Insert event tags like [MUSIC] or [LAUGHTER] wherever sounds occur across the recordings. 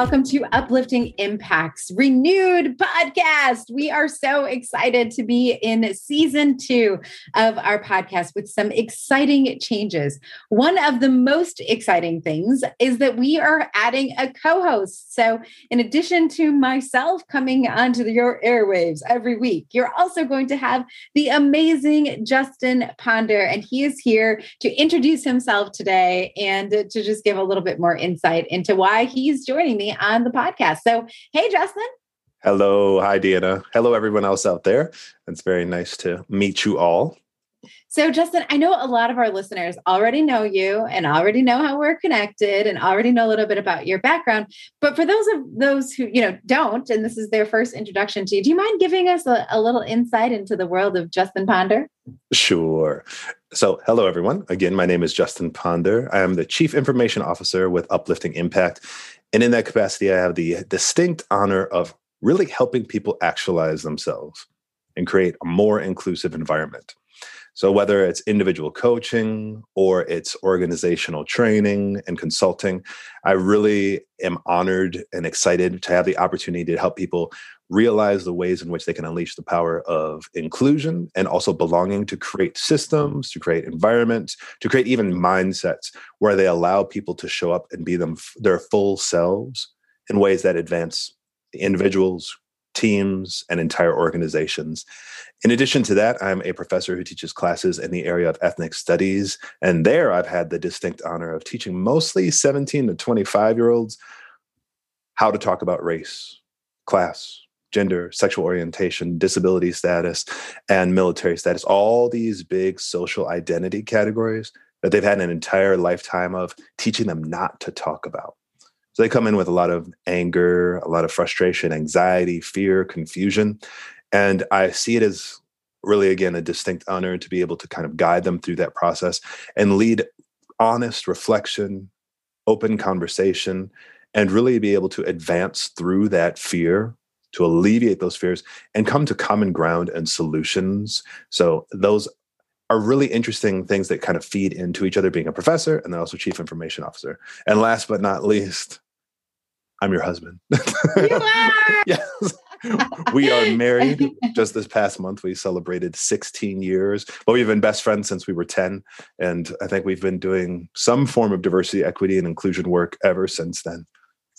welcome to Uplifting Impacts Renewed podcast. We are so excited to be in season two of our podcast with some exciting changes. One of the most exciting things is that we are adding a co host. So, in addition to myself coming onto your airwaves every week, you're also going to have the amazing Justin Ponder, and he is here to introduce himself today and to just give a little bit more insight into why he's joining me on the podcast. So, hey, Justin. Hello. Hi, Deanna. Hello, everyone else out there. It's very nice to meet you all. So, Justin, I know a lot of our listeners already know you and already know how we're connected and already know a little bit about your background. But for those of those who you know don't, and this is their first introduction to you, do you mind giving us a, a little insight into the world of Justin Ponder? Sure. So, hello, everyone. Again, my name is Justin Ponder. I am the Chief Information Officer with Uplifting Impact. And in that capacity, I have the distinct honor of really helping people actualize themselves and create a more inclusive environment. So, whether it's individual coaching or it's organizational training and consulting, I really am honored and excited to have the opportunity to help people realize the ways in which they can unleash the power of inclusion and also belonging to create systems, to create environments, to create even mindsets where they allow people to show up and be them their full selves in ways that advance individuals, teams, and entire organizations. In addition to that, I'm a professor who teaches classes in the area of ethnic studies. And there I've had the distinct honor of teaching mostly 17 to 25 year olds how to talk about race, class, gender, sexual orientation, disability status, and military status, all these big social identity categories that they've had an entire lifetime of teaching them not to talk about. So they come in with a lot of anger, a lot of frustration, anxiety, fear, confusion. And I see it as really, again, a distinct honor to be able to kind of guide them through that process and lead honest reflection, open conversation, and really be able to advance through that fear to alleviate those fears and come to common ground and solutions. So those are really interesting things that kind of feed into each other being a professor and then also chief information officer. And last but not least, I'm your husband. You [LAUGHS] are. yes. we are married. [LAUGHS] Just this past month, we celebrated 16 years, but we've been best friends since we were 10. And I think we've been doing some form of diversity, equity, and inclusion work ever since then.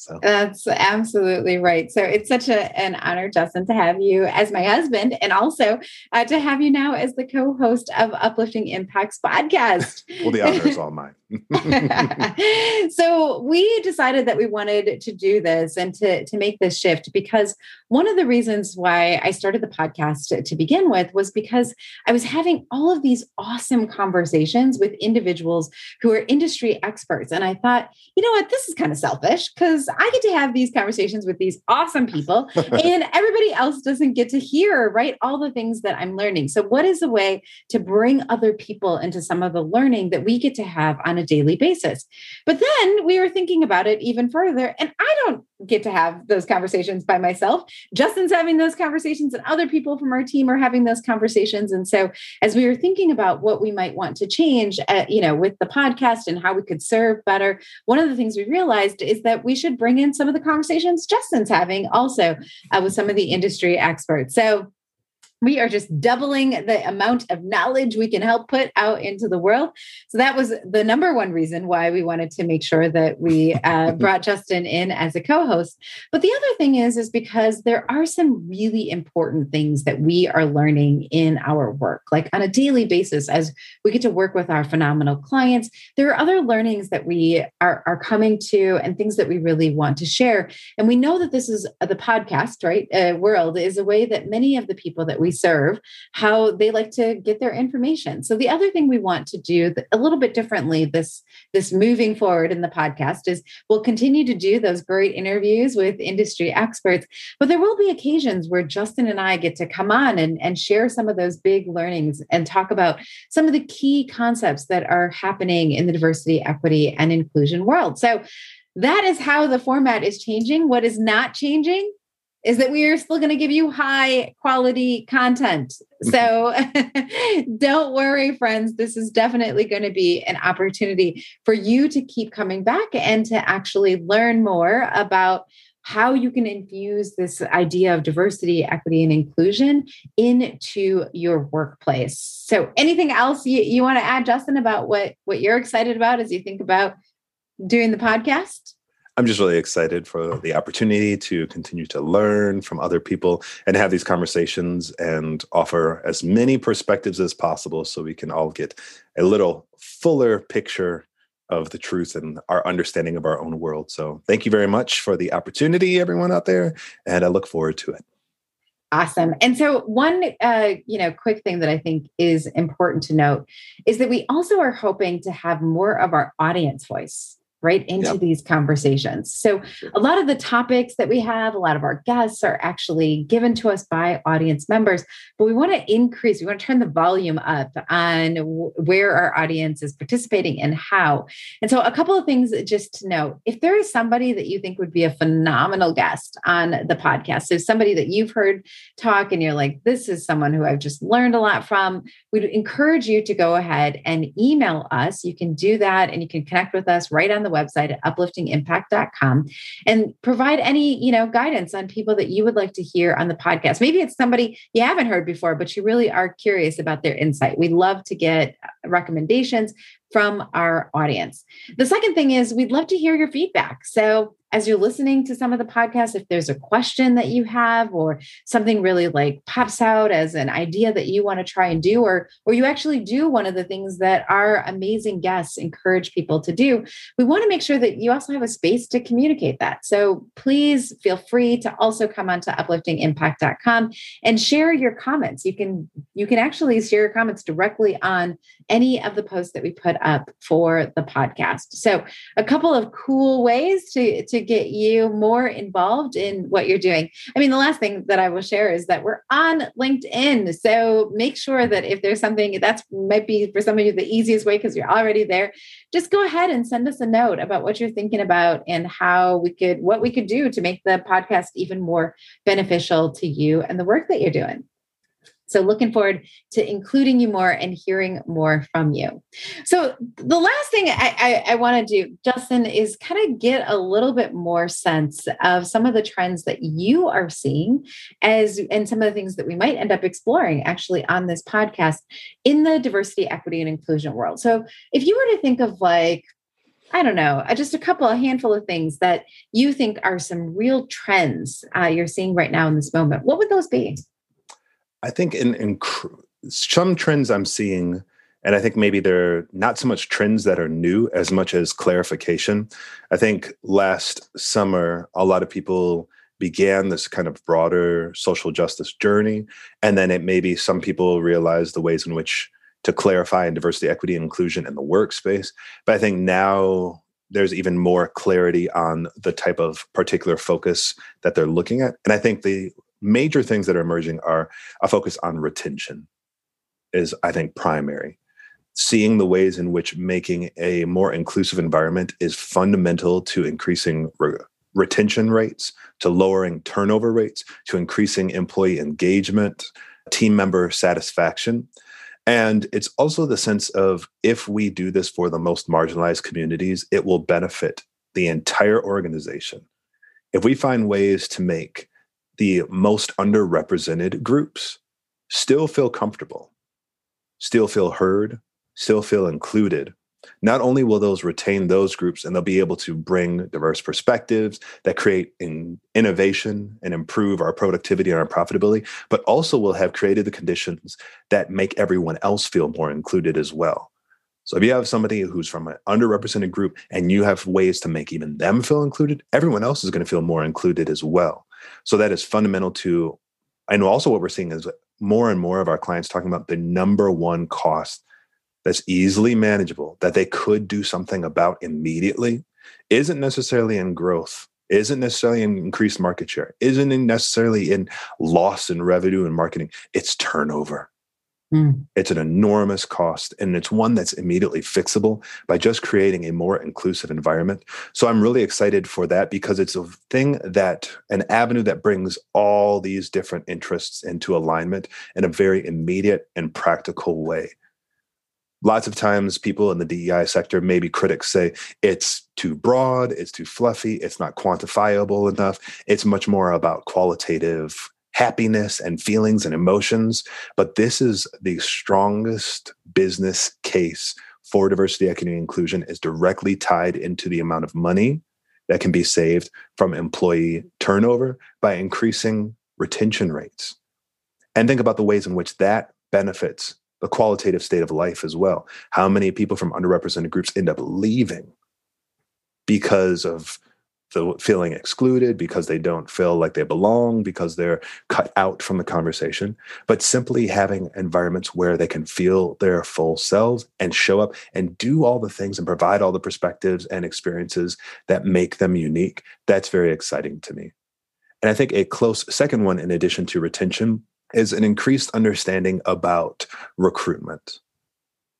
So that's absolutely right. So it's such a, an honor, Justin, to have you as my husband and also uh, to have you now as the co host of Uplifting Impacts podcast. well, the honor is all mine. [LAUGHS] so we decided that we wanted to do this and to, to make this shift because one of the reasons why I started the podcast to, to begin with was because I was having all of these awesome conversations with individuals who are industry experts. And I thought, you know what, this is kind of selfish because I get to have these conversations with these awesome people [LAUGHS] and everybody else doesn't get to hear, right? All the things that I'm learning. So, what is a way to bring other people into some of the learning that we get to have on a daily basis? But then we were thinking about it even further, and I don't get to have those conversations by myself. Justin's having those conversations, and other people from our team are having those conversations. And so, as we were thinking about what we might want to change, uh, you know, with the podcast and how we could serve better, one of the things we realized is that we should bring in some of the conversations Justin's having also uh, with some of the industry experts. So we are just doubling the amount of knowledge we can help put out into the world. So that was the number one reason why we wanted to make sure that we uh, [LAUGHS] brought Justin in as a co-host. But the other thing is, is because there are some really important things that we are learning in our work, like on a daily basis, as we get to work with our phenomenal clients. There are other learnings that we are, are coming to and things that we really want to share. And we know that this is uh, the podcast, right? Uh, world is a way that many of the people that we serve, how they like to get their information. So the other thing we want to do a little bit differently this this moving forward in the podcast is we'll continue to do those great interviews with industry experts, but there will be occasions where Justin and I get to come on and, and share some of those big learnings and talk about some of the key concepts that are happening in the diversity, equity, and inclusion world. So that is how the format is changing. What is not changing is that we are still going to give you high quality content. Mm-hmm. So [LAUGHS] don't worry, friends. This is definitely going to be an opportunity for you to keep coming back and to actually learn more about how you can infuse this idea of diversity, equity, and inclusion into your workplace. So, anything else you, you want to add, Justin, about what, what you're excited about as you think about doing the podcast? I'm just really excited for the opportunity to continue to learn from other people and have these conversations and offer as many perspectives as possible so we can all get a little fuller picture of the truth and our understanding of our own world. So, thank you very much for the opportunity, everyone out there, and I look forward to it. Awesome. And so one uh, you know, quick thing that I think is important to note is that we also are hoping to have more of our audience voice right into yep. these conversations. So, a lot of the topics that we have, a lot of our guests are actually given to us by audience members, but we want to increase, we want to turn the volume up on where our audience is participating and how. And so, a couple of things just to note if there is somebody that you think would be a phenomenal guest on the podcast, so somebody that you've heard talk and you're like, this is someone who I've just learned a lot from, we'd encourage you to go ahead and email us. You can do that and you can connect with us right on the the website at upliftingimpact.com and provide any, you know, guidance on people that you would like to hear on the podcast. Maybe it's somebody you haven't heard before, but you really are curious about their insight. We love to get recommendations from our audience. The second thing is we'd love to hear your feedback. So as you're listening to some of the podcasts, if there's a question that you have or something really like pops out as an idea that you want to try and do, or or you actually do one of the things that our amazing guests encourage people to do, we want to make sure that you also have a space to communicate that. So please feel free to also come onto upliftingimpact.com and share your comments. You can you can actually share your comments directly on any of the posts that we put up for the podcast. So a couple of cool ways to to get you more involved in what you're doing. I mean, the last thing that I will share is that we're on LinkedIn. So make sure that if there's something that's might be for some of you the easiest way because you're already there, just go ahead and send us a note about what you're thinking about and how we could, what we could do to make the podcast even more beneficial to you and the work that you're doing. So, looking forward to including you more and hearing more from you. So, the last thing I, I, I want to do, Justin, is kind of get a little bit more sense of some of the trends that you are seeing as and some of the things that we might end up exploring actually on this podcast in the diversity, equity, and inclusion world. So, if you were to think of like, I don't know, uh, just a couple, a handful of things that you think are some real trends uh, you're seeing right now in this moment, what would those be? I think in, in some trends I'm seeing, and I think maybe they're not so much trends that are new as much as clarification. I think last summer, a lot of people began this kind of broader social justice journey. And then it maybe some people realized the ways in which to clarify in diversity, equity, and inclusion in the workspace. But I think now there's even more clarity on the type of particular focus that they're looking at. And I think the major things that are emerging are a focus on retention is i think primary. Seeing the ways in which making a more inclusive environment is fundamental to increasing re- retention rates to lowering turnover rates to increasing employee engagement team member satisfaction. And it's also the sense of if we do this for the most marginalized communities it will benefit the entire organization. If we find ways to make the most underrepresented groups still feel comfortable, still feel heard, still feel included. Not only will those retain those groups and they'll be able to bring diverse perspectives that create in innovation and improve our productivity and our profitability, but also will have created the conditions that make everyone else feel more included as well. So if you have somebody who's from an underrepresented group and you have ways to make even them feel included, everyone else is going to feel more included as well. So that is fundamental to, and also what we're seeing is more and more of our clients talking about the number one cost that's easily manageable that they could do something about immediately isn't necessarily in growth isn't necessarily in increased market share isn't necessarily in loss in revenue and marketing. It's turnover Mm. It's an enormous cost, and it's one that's immediately fixable by just creating a more inclusive environment. So I'm really excited for that because it's a thing that an avenue that brings all these different interests into alignment in a very immediate and practical way. Lots of times, people in the DEI sector, maybe critics say it's too broad, it's too fluffy, it's not quantifiable enough. It's much more about qualitative happiness and feelings and emotions. But this is the strongest business case for diversity, equity, and inclusion is directly tied into the amount of money that can be saved from employee turnover by increasing retention rates. And think about the ways in which that benefits the qualitative state of life as well. How many people from underrepresented groups end up leaving because of feeling excluded because they don't feel like they belong because they're cut out from the conversation. But simply having environments where they can feel their full selves and show up and do all the things and provide all the perspectives and experiences that make them unique that's very exciting to me. And i think a close second one in addition to retention is an increased understanding about recruitment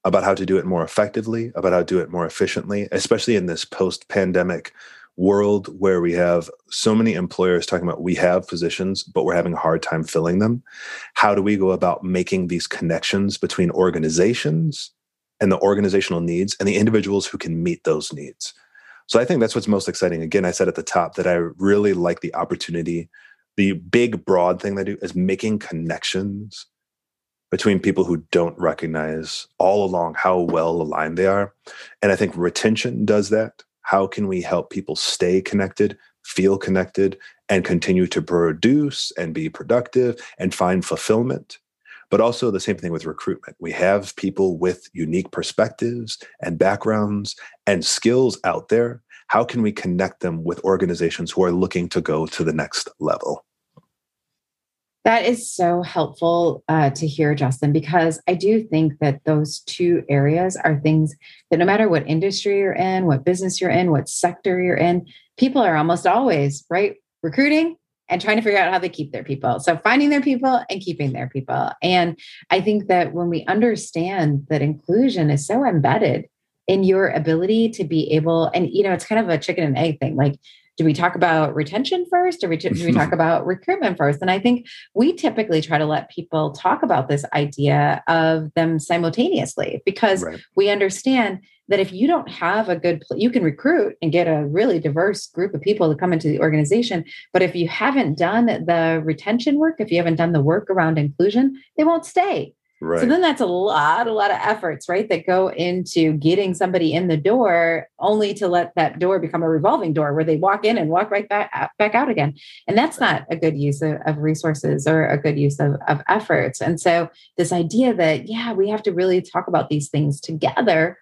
about how to do it more effectively about how to do it more efficiently especially in this post pandemic world where we have so many employers talking about we have positions, but we're having a hard time filling them. How do we go about making these connections between organizations and the organizational needs and the individuals who can meet those needs? So I think that's what's most exciting. Again, I said at the top that I really like the opportunity. The big, broad thing they do is making connections between people who don't recognize all along how well aligned they are. And I think retention does that how can we help people stay connected, feel connected, and continue to produce and be productive and find fulfillment? But also the same thing with recruitment. We have people with unique perspectives and backgrounds and skills out there. How can we connect them with organizations who are looking to go to the next level? That is so helpful uh, to hear, Justin, because I do think that those two areas are things that no matter what industry you're in, what business you're in, what sector you're in, people are almost always, right? Recruiting and trying to figure out how they keep their people. So finding their people and keeping their people. And I think that when we understand that inclusion is so embedded in your ability to be able, and you know, it's kind of a chicken and egg thing. Like do we talk about retention first? Or do we talk [LAUGHS] about recruitment first? And i think we typically try to let people talk about this idea of them simultaneously because right. we understand that if you don't have a good you can recruit and get a really diverse group of people to come into the organization. But if you haven't done the retention work if you haven't done the work around inclusion they won't stay Right. So then that's a lot, a lot of efforts, right? That go into getting somebody in the door only to let that door become a revolving door where they walk in and walk right back out, uh, back out again. And that's not a good use of, of resources or a good use of, of efforts. And so this idea that, yeah, we have to really talk about these things together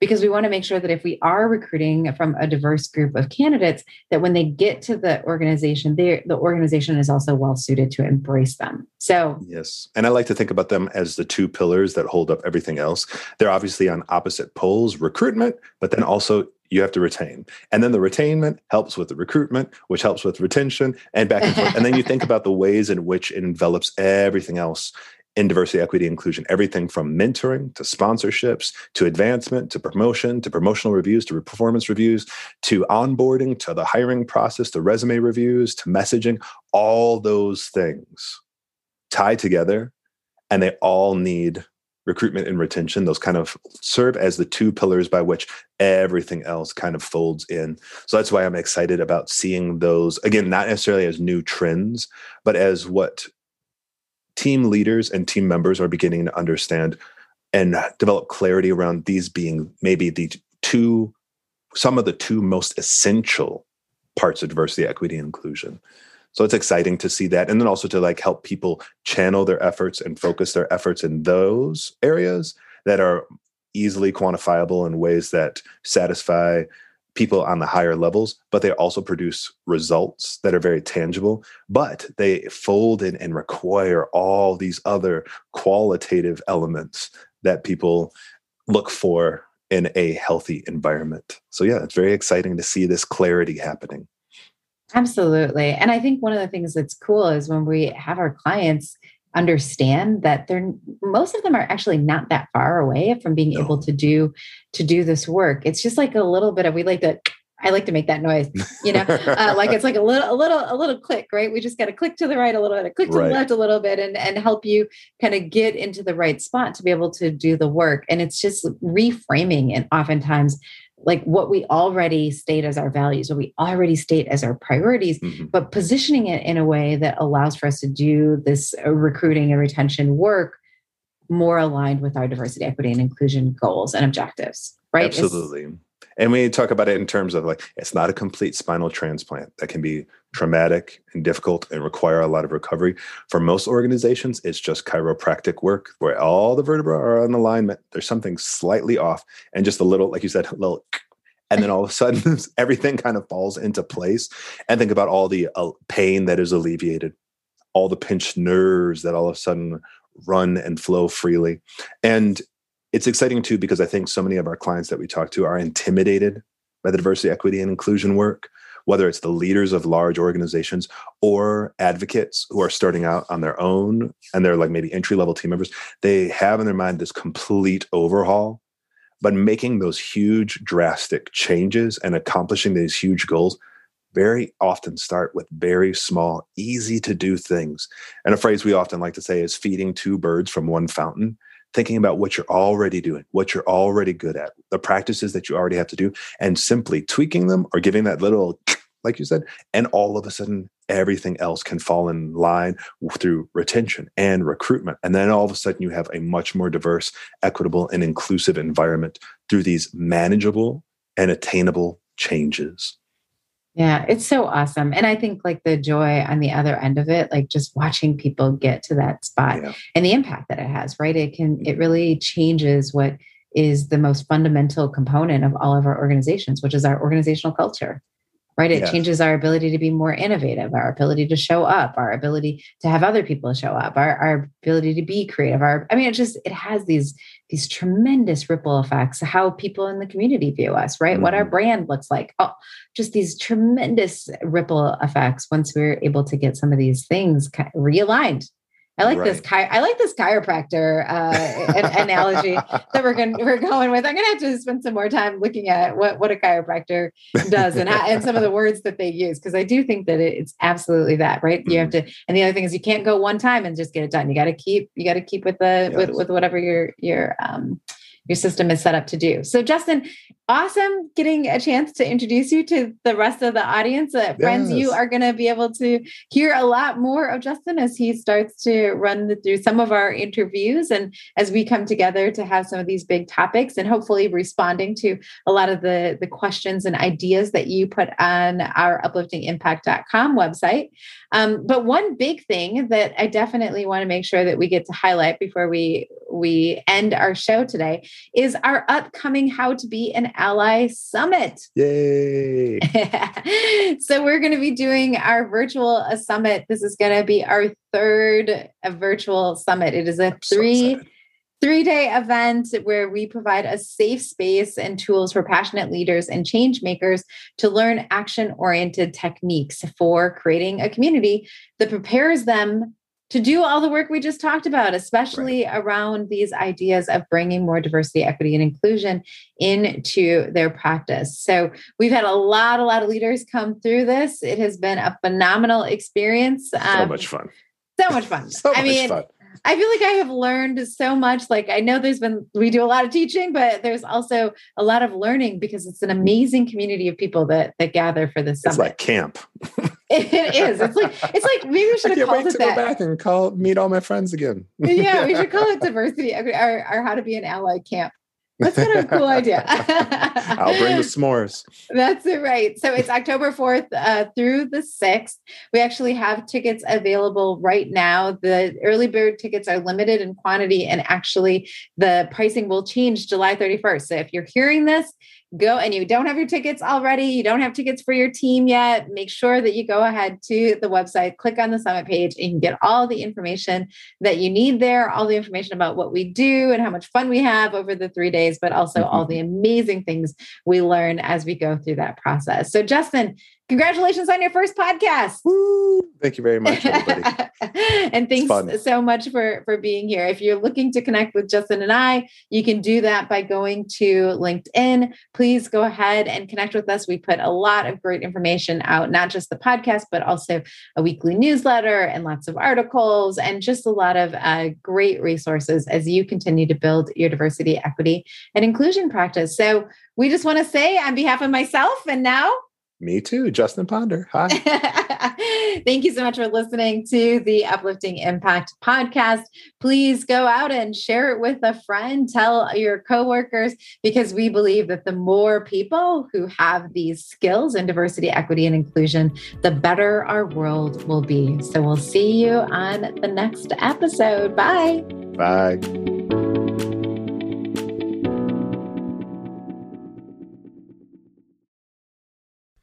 because we want to make sure that if we are recruiting from a diverse group of candidates that when they get to the organization the organization is also well suited to embrace them so yes and i like to think about them as the two pillars that hold up everything else they're obviously on opposite poles recruitment but then also you have to retain. And then the retainment helps with the recruitment, which helps with retention and back and forth. and then you think [LAUGHS] about the ways in which it envelops everything else in diversity, equity, inclusion, everything from mentoring to sponsorships to advancement to promotion to promotional reviews to performance reviews to onboarding to the hiring process to resume reviews to messaging, all those things tie together and they all need recruitment and retention. Those kind of serve as the two pillars by which everything else kind of folds in. So that's why I'm excited about seeing those, again, not necessarily as new trends, but as what team leaders and team members are beginning to understand and develop clarity around these being maybe the two some of the two most essential parts of diversity equity and inclusion. So it's exciting to see that and then also to like help people channel their efforts and focus their efforts in those areas that are easily quantifiable in ways that satisfy people on the higher levels, but they also produce results that are very tangible. But they fold in and require all these other qualitative elements that people look for in a healthy environment. So, yeah, it's very exciting to see this clarity happening. Absolutely. And I think one of the things that's cool is when we have our clients understand that they're most of them are actually not that far away from being no. able to do to do this work it's just like a little bit of we like to I like to make that noise, you know, [LAUGHS] uh, like it's like a little, a little, a little click, right? We just got to click to the right a little bit, a click to right. the left a little bit, and and help you kind of get into the right spot to be able to do the work. And it's just reframing, and oftentimes, like what we already state as our values, what we already state as our priorities, mm-hmm. but positioning it in a way that allows for us to do this uh, recruiting and retention work more aligned with our diversity, equity, and inclusion goals and objectives. Right? Absolutely. It's, and we talk about it in terms of like, it's not a complete spinal transplant that can be traumatic and difficult and require a lot of recovery. For most organizations, it's just chiropractic work where all the vertebrae are in alignment. There's something slightly off and just a little, like you said, a little [LAUGHS] and then all of a sudden [LAUGHS] everything kind of falls into place and think about all the uh, pain that is alleviated all the pinched nerves that all of a sudden run and flow freely and it's exciting too because I think so many of our clients that we talk to are intimidated by the diversity, equity, and inclusion work, whether it's the leaders of large organizations or advocates who are starting out on their own and they're like maybe entry level team members. They have in their mind this complete overhaul, but making those huge, drastic changes and accomplishing these huge goals very often start with very small, easy to do things. And a phrase we often like to say is feeding two birds from one fountain thinking about what you're already doing, what you're already good at, the practices that you already have to do, and simply tweaking them or giving that little, [SNIFFS] like you said, and all of a sudden everything else can fall in line through retention and recruitment. And then all of a sudden you have a much more diverse, equitable, and inclusive environment through these manageable and attainable changes. Yeah, it's so awesome. And I think like the joy on the other end of it, like just watching people get to that spot yeah. and the impact that it has, right? It can, mm. it really changes what is the most fundamental component of all of our organizations, which is our organizational culture right? It changes our ability to be more innovative, our ability to show up, our ability to have other people show up, our, our ability to be creative. Our, I mean, it just it has these these tremendous ripple effects. How people in the community view us, right? Mm-hmm. What our mm-hmm. brand looks like. Oh, just these tremendous ripple effects once we're able to get some of these things realigned I like right. this. Chi- I like this chiropractor uh, analogy that we're going we're going with. I'm going to have to spend some more time looking at what what a chiropractor does and how, and some of the words that they use because I do think that it's absolutely that right. You have mm-hmm. to, and the other thing is you can't go one time and just get it done. You got to keep you got to keep with the yes. with, with whatever your your um your system is set up to do. So, Justin, awesome getting a chance to introduce you to the rest of the audience. Uh, yes. Friends, you are going to be able to hear a lot more of Justin as he starts to run the, through some of our interviews and as we come together to have some of these big topics and hopefully responding to a lot of the, the questions and ideas that you put on our upliftingimpact.com website. Um, but one big thing that I definitely want to make sure that we get to highlight before we we end our show today is our upcoming How to Be an Ally Summit. Yay! [LAUGHS] so we're going to be doing our virtual uh, summit. This is going to be our third uh, virtual summit. It is a I'm three. So three day event where we provide a safe space and tools for passionate leaders and change makers to learn action oriented techniques for creating a community that prepares them to do all the work we just talked about, especially right. around these ideas of bringing more diversity, equity, and inclusion into their practice. So we've had a lot, a lot of leaders come through this. It has been a phenomenal experience. So um, much fun. So much fun. [LAUGHS] so I mean, fun. I feel like I have learned so much. Like I know there's been we do a lot of teaching, but there's also a lot of learning because it's an amazing community of people that that gather for this summit. It's like camp. [LAUGHS] [LAUGHS] it is. It's like it's like maybe we should have called it to that. Go back and call meet all my friends again. yeah, we should call it [LAUGHS] diversity or, or how to be an ally camp. That's kind of a [LAUGHS] cool idea. I'll bring the s'mores. That's it, right. So it's October 4th uh, through the 6th. We actually have tickets available right now. The early bird tickets are limited in quantity, and actually, the pricing will change July 31st. So if you're hearing this, go and you don't have your tickets already, you don't have tickets for your team yet, make sure that you go ahead to the website, click on the summit page, and you can get all the information that you need there, all the information about what we do and how much fun we have over the three days, but also mm-hmm. all the amazing things we learn as we go through that process. So, Justin, Congratulations on your first podcast. Woo! Thank you very much, everybody. [LAUGHS] and thanks so much for, for being here. If you're looking to connect with Justin and I, you can do that by going to LinkedIn. Please go ahead and connect with us. We put a lot of great information out, not just the podcast, but also a weekly newsletter and lots of articles and just a lot of uh, great resources as you continue to build your diversity, equity, and inclusion practice. So we just want to say on behalf of myself and now me too, Justin Ponder. Hi. [LAUGHS] Thank you so much for listening to the Uplifting Impact podcast. Please go out and share it with a friend, tell your coworkers, because we believe that the more people who have these skills in diversity, equity, and inclusion, the better our world will be. So we'll see you on the next episode. Bye. Bye.